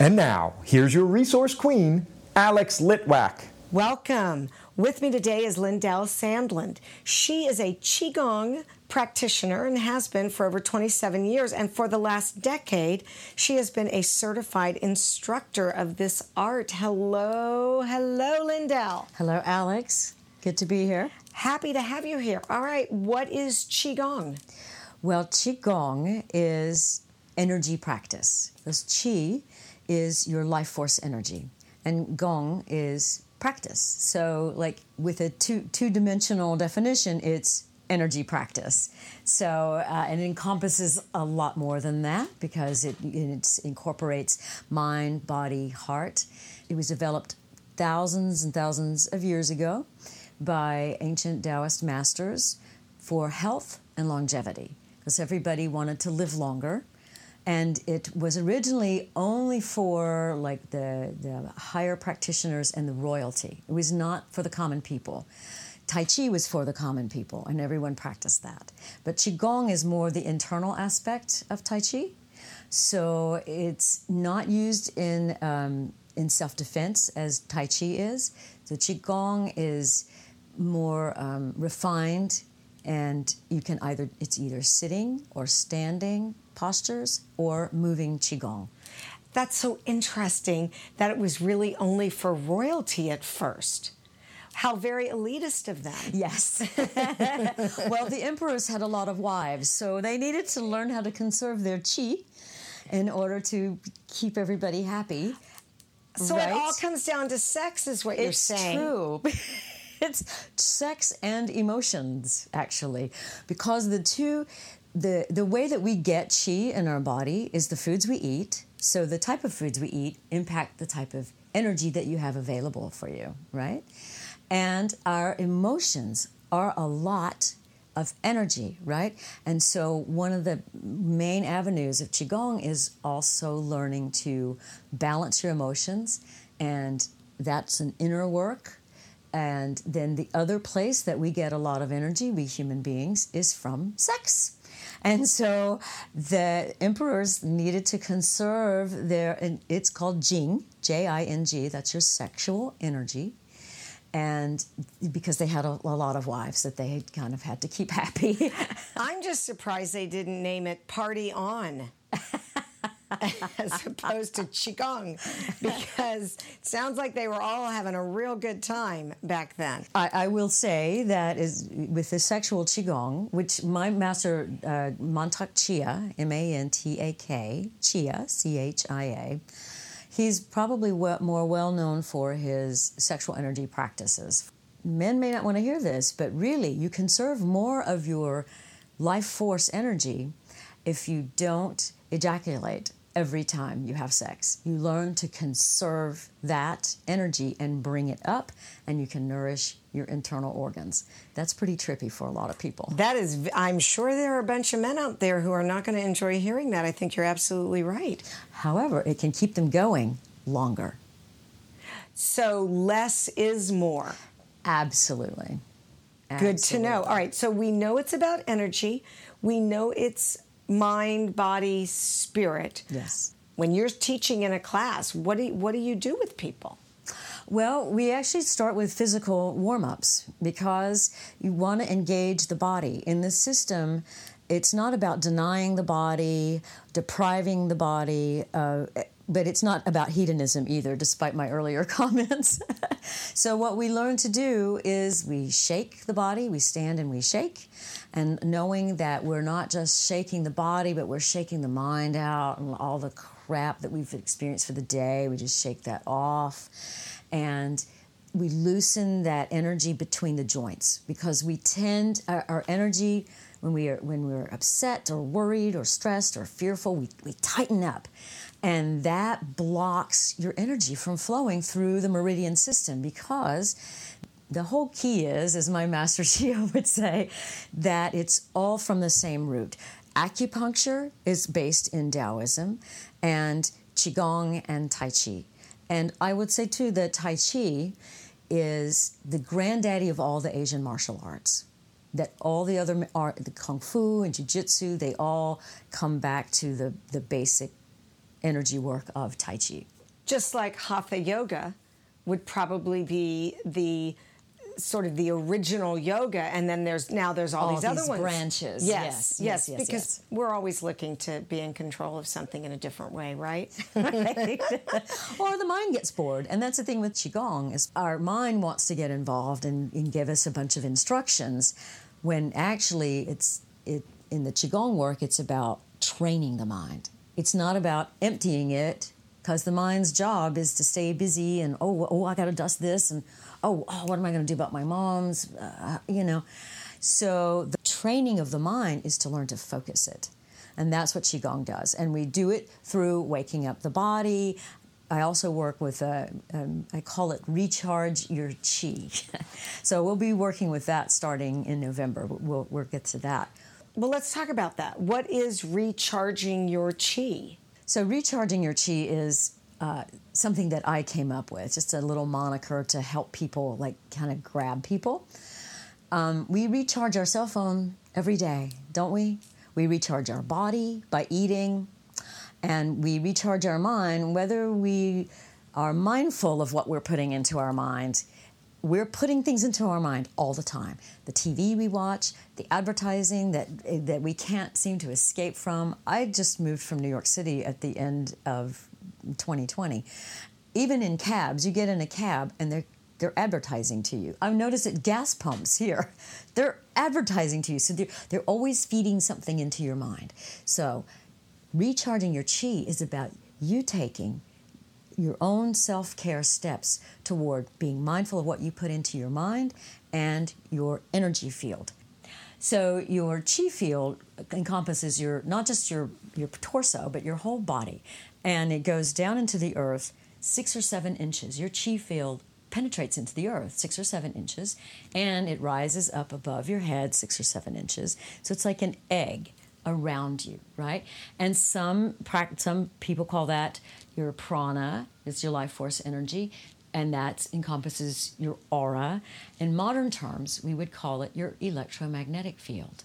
And now, here's your resource queen, Alex Litwack. Welcome. With me today is Lindell Sandlin. She is a Qigong practitioner and has been for over 27 years. And for the last decade, she has been a certified instructor of this art. Hello, hello, Lindell. Hello, Alex. Good to be here. Happy to have you here. All right, what is Qigong? Well, Qigong is energy practice. This Qi is your life force energy, and Gong is practice. So, like with a two two dimensional definition, it's energy practice. So, uh, and it encompasses a lot more than that because it, it incorporates mind, body, heart. It was developed thousands and thousands of years ago by ancient Taoist masters for health and longevity because everybody wanted to live longer and it was originally only for like the, the higher practitioners and the royalty. It was not for the common people. Tai Chi was for the common people, and everyone practiced that. But Qigong is more the internal aspect of Tai Chi. So it's not used in, um, in self defense as Tai Chi is. The Qigong is more um, refined, and you can either, it's either sitting or standing postures or moving Qigong. That's so interesting that it was really only for royalty at first. How very elitist of them. Yes. well, the emperors had a lot of wives, so they needed to learn how to conserve their qi in order to keep everybody happy. So right? it all comes down to sex, is what it's you're saying. It's true. it's sex and emotions, actually, because the two the the way that we get qi in our body is the foods we eat. So the type of foods we eat impact the type of energy that you have available for you, right? And our emotions are a lot of energy, right? And so one of the main avenues of qigong is also learning to balance your emotions and that's an inner work and then the other place that we get a lot of energy, we human beings, is from sex. And so the emperors needed to conserve their, and it's called Jing, J I N G, that's your sexual energy. And because they had a, a, lot of wives that they kind of had to keep happy. I'm just surprised they didn't name it Party On. as opposed to Qigong because it sounds like they were all having a real good time back then. I, I will say that is with the sexual Qigong, which my master, uh, Mantak Chia, M A N T A K, Chia, C H I A, he's probably more well known for his sexual energy practices. Men may not want to hear this, but really, you conserve more of your life force energy if you don't ejaculate every time you have sex. You learn to conserve that energy and bring it up, and you can nourish your internal organs. That's pretty trippy for a lot of people. That is, I'm sure there are a bunch of men out there who are not going to enjoy hearing that. I think you're absolutely right. However, it can keep them going longer. So less is more. Absolutely. Absolutely. Good to know. All right, so we know it's about energy. We know it's mind, body, spirit. Yes. When you're teaching in a class, what do you, what do you do with people? Well, we actually start with physical warm ups because you want to engage the body. In this system, it's not about denying the body, depriving the body, uh, but it's not about hedonism either, despite my earlier comments. so, what we learn to do is we shake the body, we stand and we shake, and knowing that we're not just shaking the body, but we're shaking the mind out and all the crap that we've experienced for the day, we just shake that off. And we loosen that energy between the joints because we tend, our, our energy, when we are when we're upset or worried or stressed or fearful, we, we tighten up. And that blocks your energy from flowing through the meridian system because the whole key is, as my master Shio would say, that it's all from the same root. Acupuncture is based in Taoism and Qigong and Tai Chi. And I would say too that Tai Chi is the granddaddy of all the Asian martial arts. That all the other art, the Kung Fu and Jiu Jitsu, they all come back to the, the basic energy work of Tai Chi. Just like Hatha Yoga would probably be the sort of the original yoga and then there's now there's all, All these, these other ones branches. yes Yes, yes, yes, yes, because yes. we're always looking to be in control of something in a different way right or the mind gets bored and that's the thing with qigong is our mind wants to get involved and, and give us a bunch of instructions when actually it's it in the qigong work it's about training the mind it's not about emptying it because the mind's job is to stay busy and oh oh i gotta dust this and oh, oh what am i going to do about my mom's uh, you know so the training of the mind is to learn to focus it and that's what Qigong does. And we do it through waking up the body. I also work with, a, um, I call it recharge your chi. so we'll be working with that starting in November. We'll, we'll get to that. well let's talk about that what is recharging your chi So recharging your chi is uh, something that I came up with, just a little moniker to help people, like kind of grab people. Um, we recharge our cell phone every day, don't we? We recharge our body by eating, and we recharge our mind whether we are mindful of what we're putting into our mind. We're putting things into our mind all the time. The TV we watch, the advertising that that we can't seem to escape from. I just moved from New York City at the end of 2020. Even in cabs, you get in a cab and they're they're advertising to you. I've noticed at gas pumps here, they're advertising to you. So they're, they're always feeding something into your mind. So recharging your chi is about you taking your own self care steps toward being mindful of what you put into your mind and your energy field. So your chi field encompasses your not just your your torso but your whole body, and it goes down into the earth six or seven inches. Your chi field penetrates into the earth six or seven inches, and it rises up above your head six or seven inches. So it's like an egg around you, right? And some some people call that your prana, it's your life force energy, and that encompasses your aura. In modern terms, we would call it your electromagnetic field.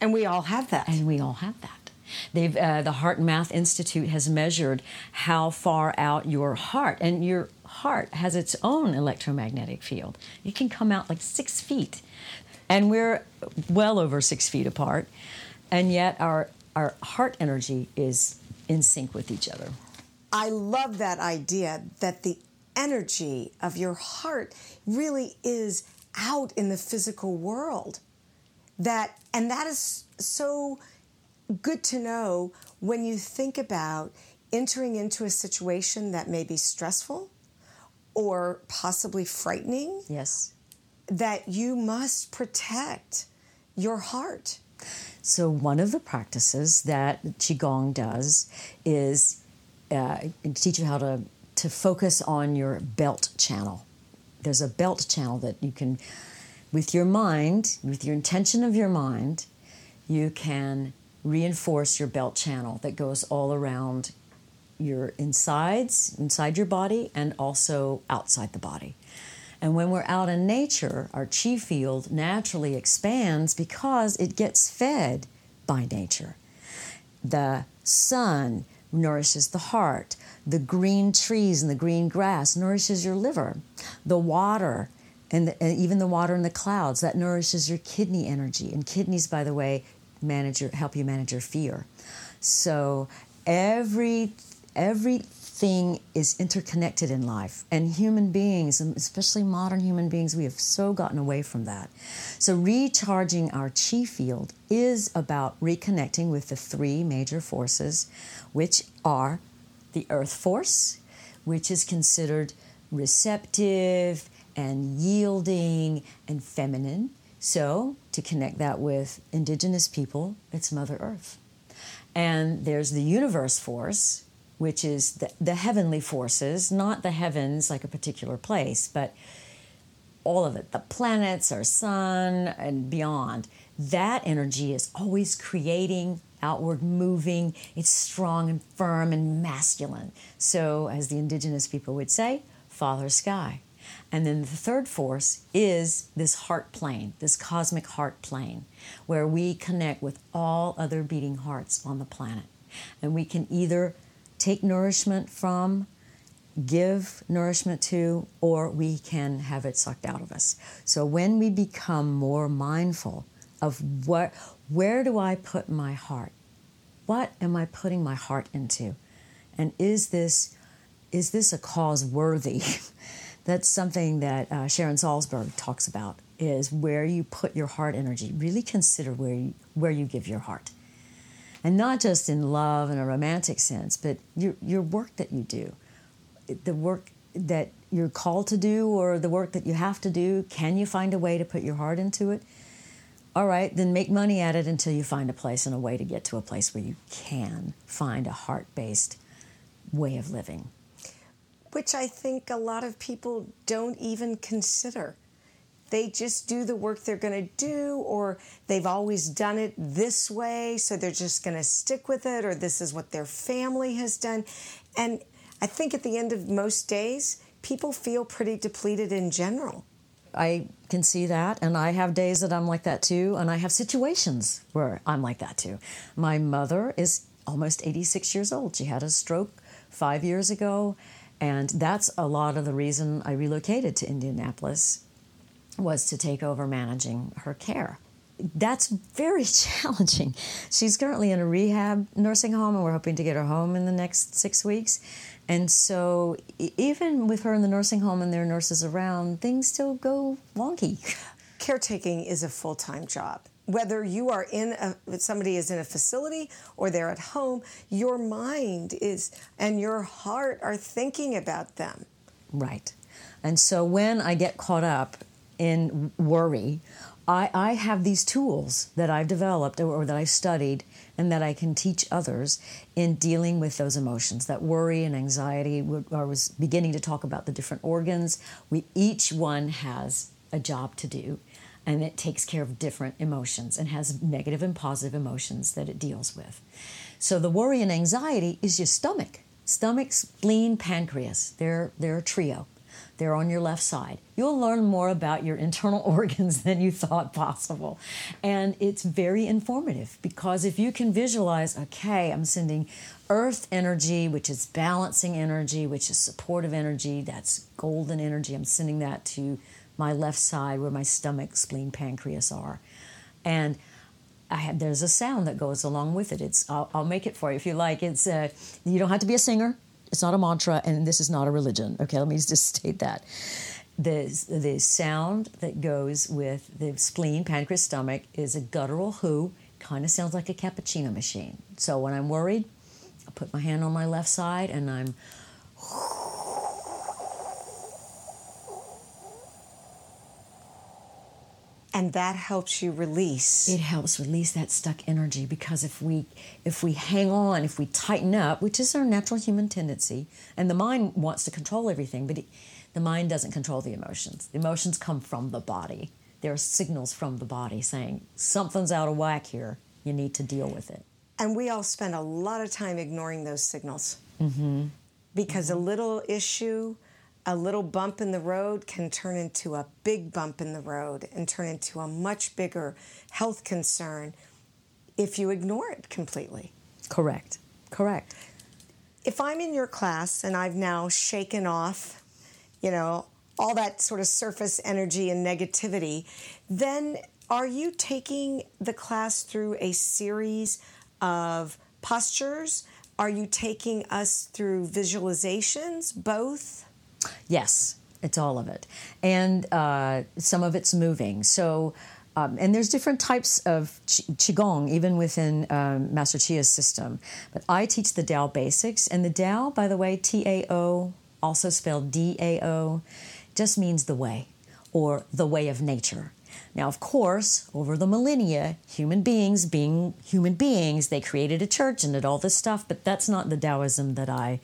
and we all have that And we all have that. They've, uh, the HeartMath Institute has measured how far out your heart, and your heart has its own electromagnetic field. It can come out like six feet, and we're well over six feet apart, and yet our our heart energy is in sync with each other. I love that idea that the energy of your heart really is out in the physical world. That and that is so good to know when you think about entering into a situation that may be stressful or possibly frightening Yes. that you must protect your heart. So one of the practices that qigong does is uh, teach you how to to focus on your belt channel. There's a belt channel that you can, with your mind, with your intention of your mind, you can reinforce your belt channel that goes all around your insides, inside your body, and also outside the body. And when we're out in nature, our chi field naturally expands because it gets fed by nature. The sun nourishes the heart. The green trees and the green grass nourishes your liver. The water and, the, and even the water in the clouds that nourishes your kidney energy. And kidneys, by the way, manage your, help you manage your fear. So every everything is interconnected in life. And human beings especially modern human beings we have so gotten away from that. So recharging our chi field is about reconnecting with the three major forces which are the earth force which is considered receptive and yielding and feminine. So to connect that with indigenous people it's mother earth. And there's the universe force, which is the, the heavenly forces, not the heavens like a particular place, but all of it the planets, our sun, and beyond. That energy is always creating, outward moving. It's strong and firm and masculine. So, as the indigenous people would say, Father Sky. And then the third force is this heart plane, this cosmic heart plane, where we connect with all other beating hearts on the planet. And we can either take nourishment from, give nourishment to, or we can have it sucked out of us. So when we become more mindful of what, where do I put my heart? What am I putting my heart into? And is this, is this a cause worthy? That's something that uh, Sharon Salzberg talks about is where you put your heart energy. Really consider where you, where you give your heart. And not just in love in a romantic sense, but your, your work that you do, the work that you're called to do or the work that you have to do, can you find a way to put your heart into it? All right, then make money at it until you find a place and a way to get to a place where you can find a heart based way of living. Which I think a lot of people don't even consider they just do the work they're going to do, or they've always done it this way, so they're just going to stick with it, or this is what their family has done. And I think at the end of most days, people feel pretty depleted in general. I can see that, and I have days that I'm like that too, and I have situations where I'm like that too. My mother is almost 86 years old. She had a stroke five years ago, and that's a lot of the reason I relocated to Indianapolis was to take over managing her care. That's very challenging. She's currently in a rehab nursing home, and we're hoping to get her home in the next six weeks. And so, even with her in the nursing home and there are nurses around, things still go wonky. Caretaking is a full time job. Whether you are in a, somebody is in a facility or they're at home, your mind is and your heart are thinking about them. Right. And so when I get caught up in worry, I, I have these tools that I've developed or that I studied and that I can teach others in dealing with those emotions. That worry and anxiety, I was beginning to talk about the different organs. We each one has a job to do, and it takes care of different emotions and has negative and positive emotions that it deals with. So the worry and anxiety is your stomach, stomach, spleen, pancreas. They're they're a trio. They're on your left side. You'll learn more about your internal organs than you thought possible. And it's very informative because if you can visualize, okay, I'm sending earth energy, which is balancing energy, which is supportive energy, that's golden energy. I'm sending that to my left side where my stomach, spleen, pancreas are. And I have, there's a sound that goes along with it. It's I'll, I'll make it for you if you like. It's uh, you don't have to be a singer. It's not a mantra, and this is not a religion. Okay, let me just state that. The, the sound that goes with the spleen, pancreas, stomach is a guttural who, kind of sounds like a cappuccino machine. So when I'm worried, I put my hand on my left side and I'm and that helps you release. It helps release that stuck energy because if we if we hang on if we tighten up which is our natural human tendency and the mind wants to control everything but it, the mind doesn't control the emotions. The emotions come from the body. There are signals from the body saying something's out of whack here. You need to deal with it. And we all spend a lot of time ignoring those signals. Mm-hmm. because mm-hmm. a little issue a little bump in the road can turn into a big bump in the road and turn into a much bigger health concern if you ignore it completely. Correct. Correct. If I'm in your class and I've now shaken off, you know, all that sort of surface energy and negativity, then are you taking the class through a series of postures? Are you taking us through visualizations? Both? Yes, it's all of it. And uh, some of it's moving. So, um, and there's different types of qigong even within um, Master Chia's system. But I teach the Tao basics, and the Tao, by the way, T A O, also spelled D A O, just means the way or the way of nature. Now, of course, over the millennia, human beings being human beings, they created a church and did all this stuff, but that's not the Taoism that I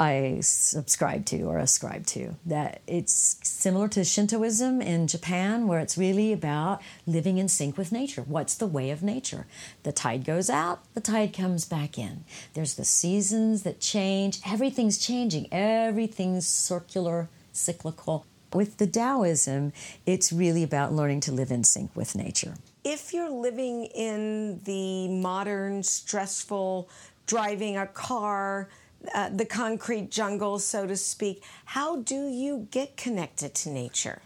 I subscribe to or ascribe to. That it's similar to Shintoism in Japan, where it's really about living in sync with nature. What's the way of nature? The tide goes out, the tide comes back in. There's the seasons that change, everything's changing, everything's circular, cyclical. With the Taoism, it's really about learning to live in sync with nature. If you're living in the modern, stressful, driving a car, uh, the concrete jungle, so to speak. How do you get connected to nature?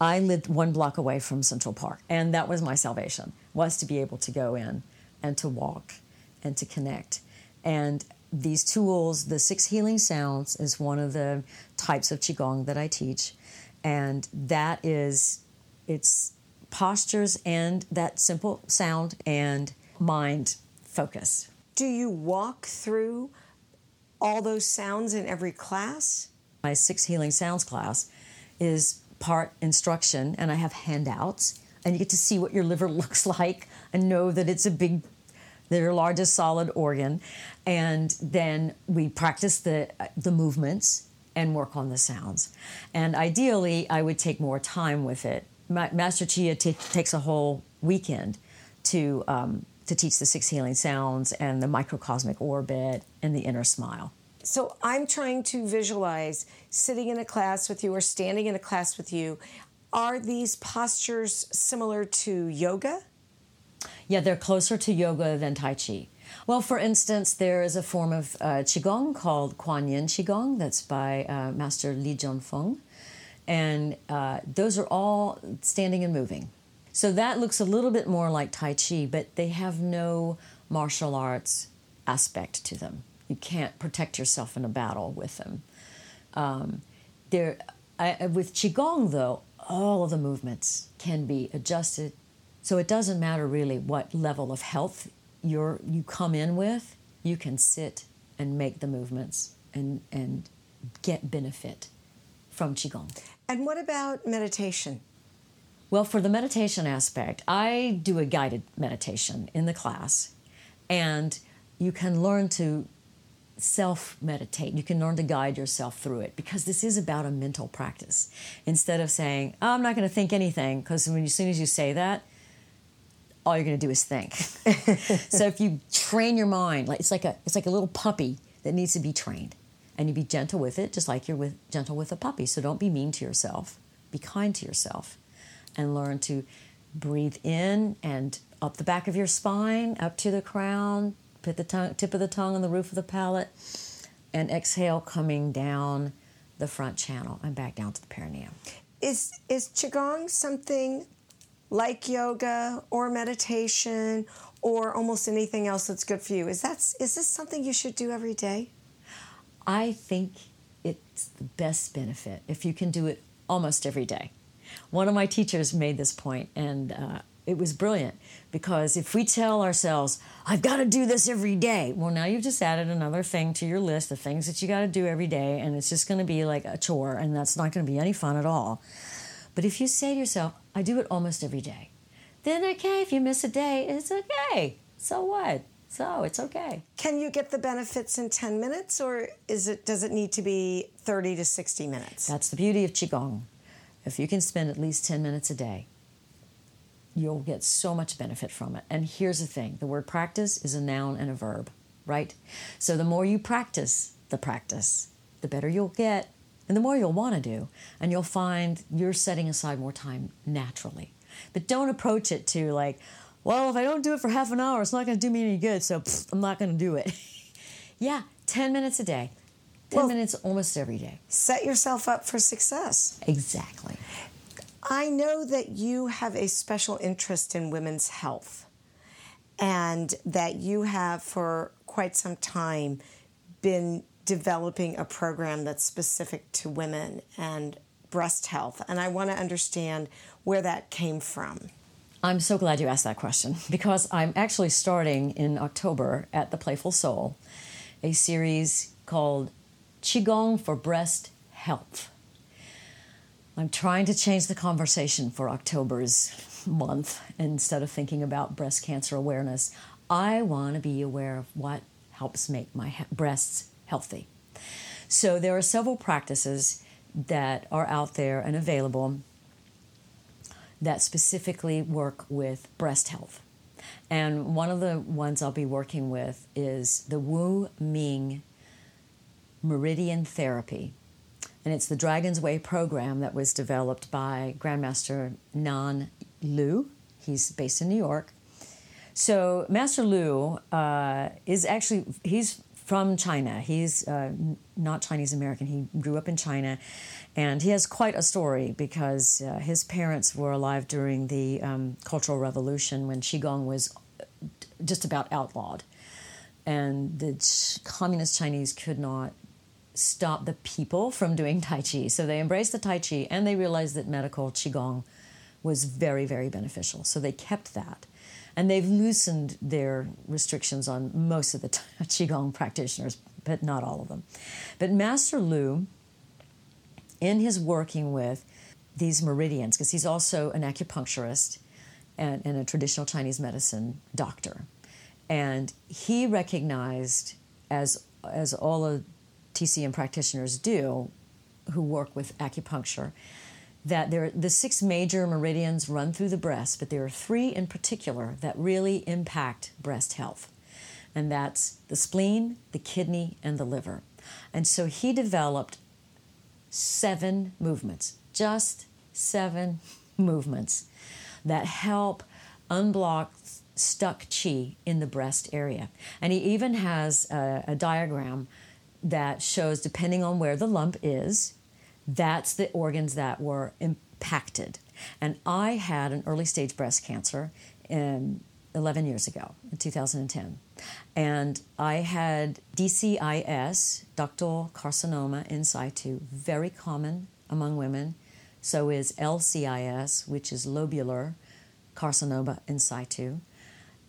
I lived one block away from Central Park, and that was my salvation, was to be able to go in and to walk and to connect. And these tools, the six healing sounds, is one of the types of Qigong that I teach. And that is, it's postures and that simple sound and mind focus. Do you walk through all those sounds in every class? My six healing sounds class is part instruction, and I have handouts, and you get to see what your liver looks like and know that it's a big, their largest solid organ, and then we practice the the movements and work on the sounds. And ideally, I would take more time with it. Ma- Master Chia t- takes a whole weekend to um, to teach the six healing sounds and the microcosmic orbit and the inner smile. So I'm trying to visualize sitting in a class with you or standing in a class with you. Are these postures similar to yoga? Yeah, they're closer to yoga than Tai Chi. Well, for instance, there is a form of uh, Qigong called Kuan Yin Qigong that's by uh, Master Li Feng, And uh, those are all standing and moving. So that looks a little bit more like Tai Chi, but they have no martial arts aspect to them. You can't protect yourself in a battle with them. Um, there, I, with Qigong, though, all of the movements can be adjusted. So it doesn't matter really what level of health you're, you come in with, you can sit and make the movements and, and get benefit from Qigong. And what about meditation? Well, for the meditation aspect, I do a guided meditation in the class, and you can learn to self meditate. You can learn to guide yourself through it because this is about a mental practice. Instead of saying, oh, I'm not going to think anything, because as soon as you say that, all you're going to do is think. so if you train your mind, like it's like a it's like a little puppy that needs to be trained, and you be gentle with it, just like you're with gentle with a puppy. So don't be mean to yourself. Be kind to yourself, and learn to breathe in and up the back of your spine, up to the crown. Put the tongue, tip of the tongue on the roof of the palate, and exhale, coming down the front channel and back down to the perineum. Is is qigong something like yoga or meditation or almost anything else that's good for you. Is that is this something you should do every day? I think it's the best benefit if you can do it almost every day. One of my teachers made this point, and uh, it was brilliant because if we tell ourselves, I've got to do this every day, well, now you've just added another thing to your list of things that you got to do every day, and it's just going to be like a chore, and that's not going to be any fun at all. But if you say to yourself, I do it almost every day, then okay, if you miss a day, it's okay. So what? So it's okay. Can you get the benefits in 10 minutes or is it does it need to be 30 to 60 minutes? That's the beauty of qigong. If you can spend at least 10 minutes a day, you'll get so much benefit from it. And here's the thing, the word practice is a noun and a verb, right? So the more you practice the practice, the better you'll get and the more you'll want to do, and you'll find you're setting aside more time naturally. But don't approach it to like, well, if I don't do it for half an hour, it's not going to do me any good, so I'm not going to do it. yeah, 10 minutes a day. 10 well, minutes almost every day. Set yourself up for success. Exactly. I know that you have a special interest in women's health and that you have for quite some time been developing a program that's specific to women and breast health. And I want to understand where that came from. I'm so glad you asked that question because I'm actually starting in October at the Playful Soul a series called Qigong for Breast Health. I'm trying to change the conversation for October's month instead of thinking about breast cancer awareness. I want to be aware of what helps make my breasts healthy. So there are several practices that are out there and available that specifically work with breast health. And one of the ones I'll be working with is the Wu Ming Meridian Therapy. And it's the Dragon's Way program that was developed by Grandmaster Nan Lu. He's based in New York So Master Lu uh, is actually he's from China. He's uh, not Chinese American. He grew up in China, and he has quite a story because uh, his parents were alive during the um, Cultural Revolution when qigong was just about outlawed, and the communist Chinese could not stop the people from doing Tai Chi. So they embraced the Tai Chi and they realized that medical Qigong was very, very beneficial. So they kept that. And they've loosened their restrictions on most of the Qigong practitioners, but not all of them. But Master Lu, in his working with these meridians, because he's also an acupuncturist and, and a traditional Chinese medicine doctor, and he recognized, as, as all of TCM practitioners do who work with acupuncture, that there the six major meridians run through the breast, but there are three in particular that really impact breast health. And that's the spleen, the kidney, and the liver. And so he developed seven movements, just seven movements that help unblock stuck chi in the breast area. And he even has a, a diagram that shows, depending on where the lump is, that's the organs that were impacted. And I had an early stage breast cancer in 11 years ago, in 2010. And I had DCIS, ductal carcinoma in situ, very common among women. So is LCIS, which is lobular carcinoma in situ.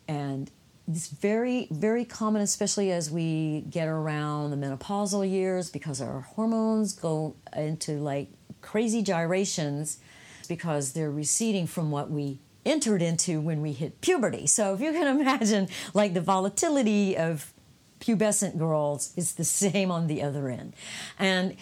And it's very, very common, especially as we get around the menopausal years because our hormones go into like crazy gyrations because they're receding from what we entered into when we hit puberty. So if you can imagine, like the volatility of pubescent girls is the same on the other end. And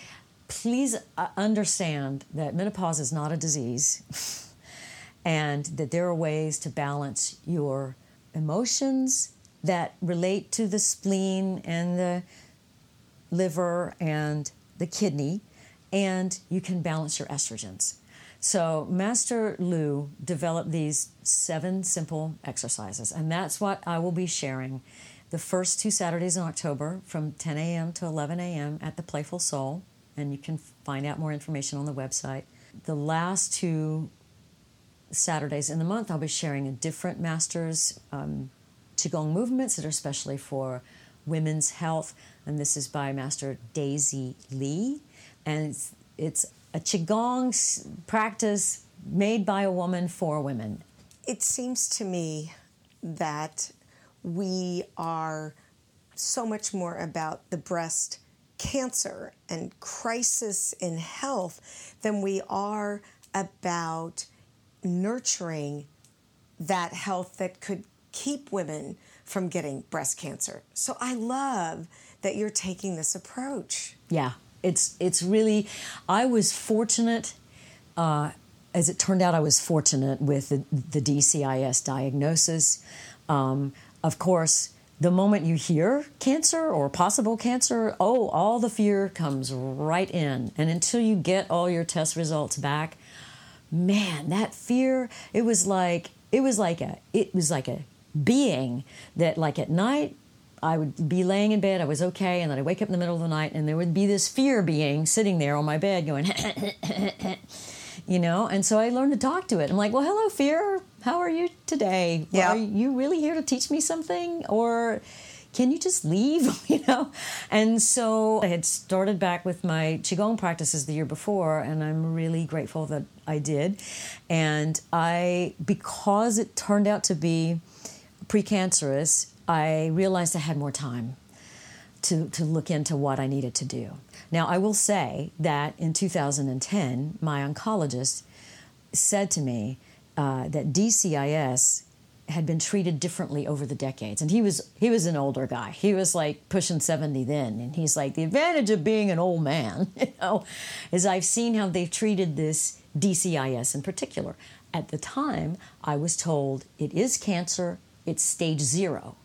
please uh, understand that menopause is not a disease and that there are ways to balance your emotions that relate to the spleen and the liver and the kidney, and you can balance your estrogens. So, Master Lu developed these seven simple exercises, and that's what I will be sharing the first two Saturdays in October from 10 a.m. to 11 a.m. at the Playful Soul, and you can find out more information on the website. The last two Saturdays in the month, I'll be sharing a different master's um, Qigong movements that are especially for women's health. And this is by Master Daisy Lee. And it's, it's a Qigong practice made by a woman for women. It seems to me that we are so much more about the breast cancer and crisis in health than we are about nurturing that health that could keep women from getting breast cancer. So I love that you're taking this approach. Yeah, it's it's really. I was fortunate. Uh, as it turned out, I was fortunate with the, the DCIS diagnosis. Um, of course, the moment you hear cancer or possible cancer, oh, all the fear comes right in. And until you get all your test results back, man, that fear, it was like it was like a it was like a being that like at night I would be laying in bed, I was okay, and then I'd wake up in the middle of the night and there would be this fear being sitting there on my bed going you know, and so I learned to talk to it. I'm like, well, hello, fear. How are you today? Yeah. Are you really here to teach me something? Or can you just leave? you know? And so I had started back with my Qigong practices the year before, and I'm really grateful that I did. And I, because it turned out to be precancerous, I realized I had more time to, to look into what I needed to do. Now, I will say that in 2010, my oncologist said to me uh, that DCIS had been treated differently over the decades and he was he was an older guy he was like pushing 70 then and he's like the advantage of being an old man you know is i've seen how they've treated this dcis in particular. At the time i was told it is cancer it's stage zero.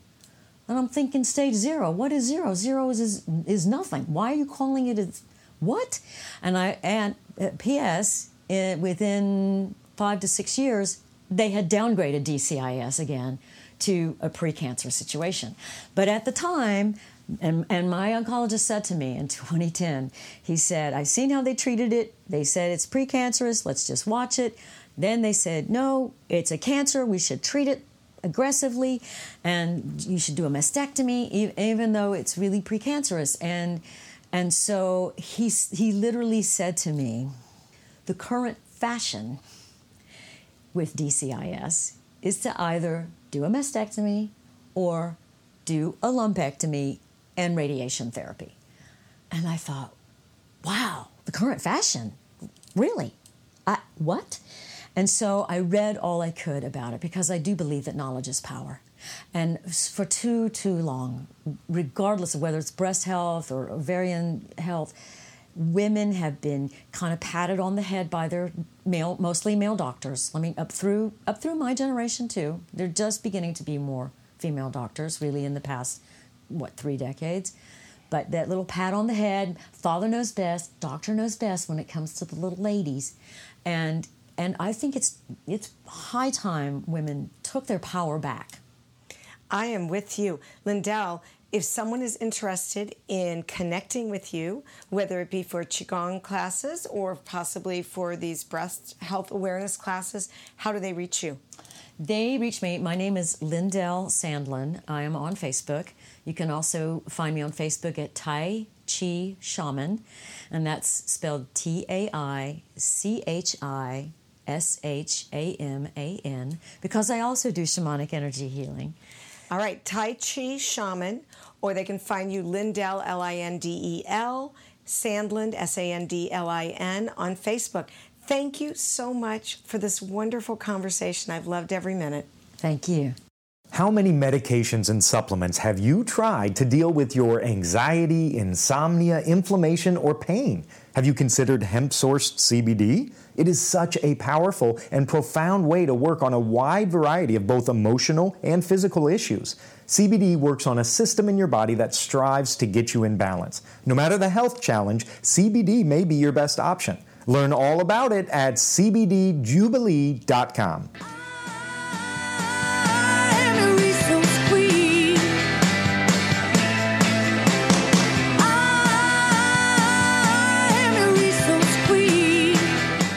And i'm thinking stage zero what is zero? Zero is is, is nothing. Why are you calling it as what? And i and uh, ps uh, within five to six years they had downgraded DCIS again to a precancer situation. But at the time, and, and my oncologist said to me in 2010, he said, I've seen how they treated it. They said it's precancerous, let's just watch it. Then they said, no, it's a cancer, we should treat it aggressively, and you should do a mastectomy, even though it's really precancerous. And, and so he, he literally said to me, the current fashion with DCIS is to either do a mastectomy or do a lumpectomy and radiation therapy. And I thought, wow, the current fashion, really? I, what? And so I read all I could about it because I do believe that knowledge is power. And for too, too long, regardless of whether it's breast health or ovarian health, women have been kind of patted on the head by their male, mostly male doctors. I mean, up through up through my generation too. They're just beginning to be more female doctors, really, in the past what three decades. But that little pat on the head, father knows best, doctor knows best when it comes to the little ladies, and and I think it's it's high time women took their power back. I am with you, Lindell. If someone is interested in connecting with you, whether it be for Qigong classes or possibly for these breast health awareness classes, how do they reach you? They reach me. My name is Lindell Sandlin. I am on Facebook. You can also find me on Facebook at Tai Chi Shaman, and that's spelled T A I C H I S H A M A N, because I also do shamanic energy healing. All right, Tai Chi Shaman, or they can find you Lindell, L I N D E L, Sandlin, S A N D L I N, on Facebook. Thank you so much for this wonderful conversation. I've loved every minute. Thank you. How many medications and supplements have you tried to deal with your anxiety, insomnia, inflammation, or pain? Have you considered hemp sourced CBD? It is such a powerful and profound way to work on a wide variety of both emotional and physical issues. CBD works on a system in your body that strives to get you in balance. No matter the health challenge, CBD may be your best option. Learn all about it at cbdjubilee.com.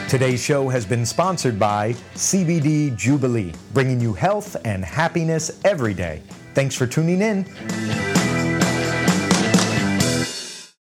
Today's show has been sponsored by CBD Jubilee, bringing you health and happiness every day. Thanks for tuning in.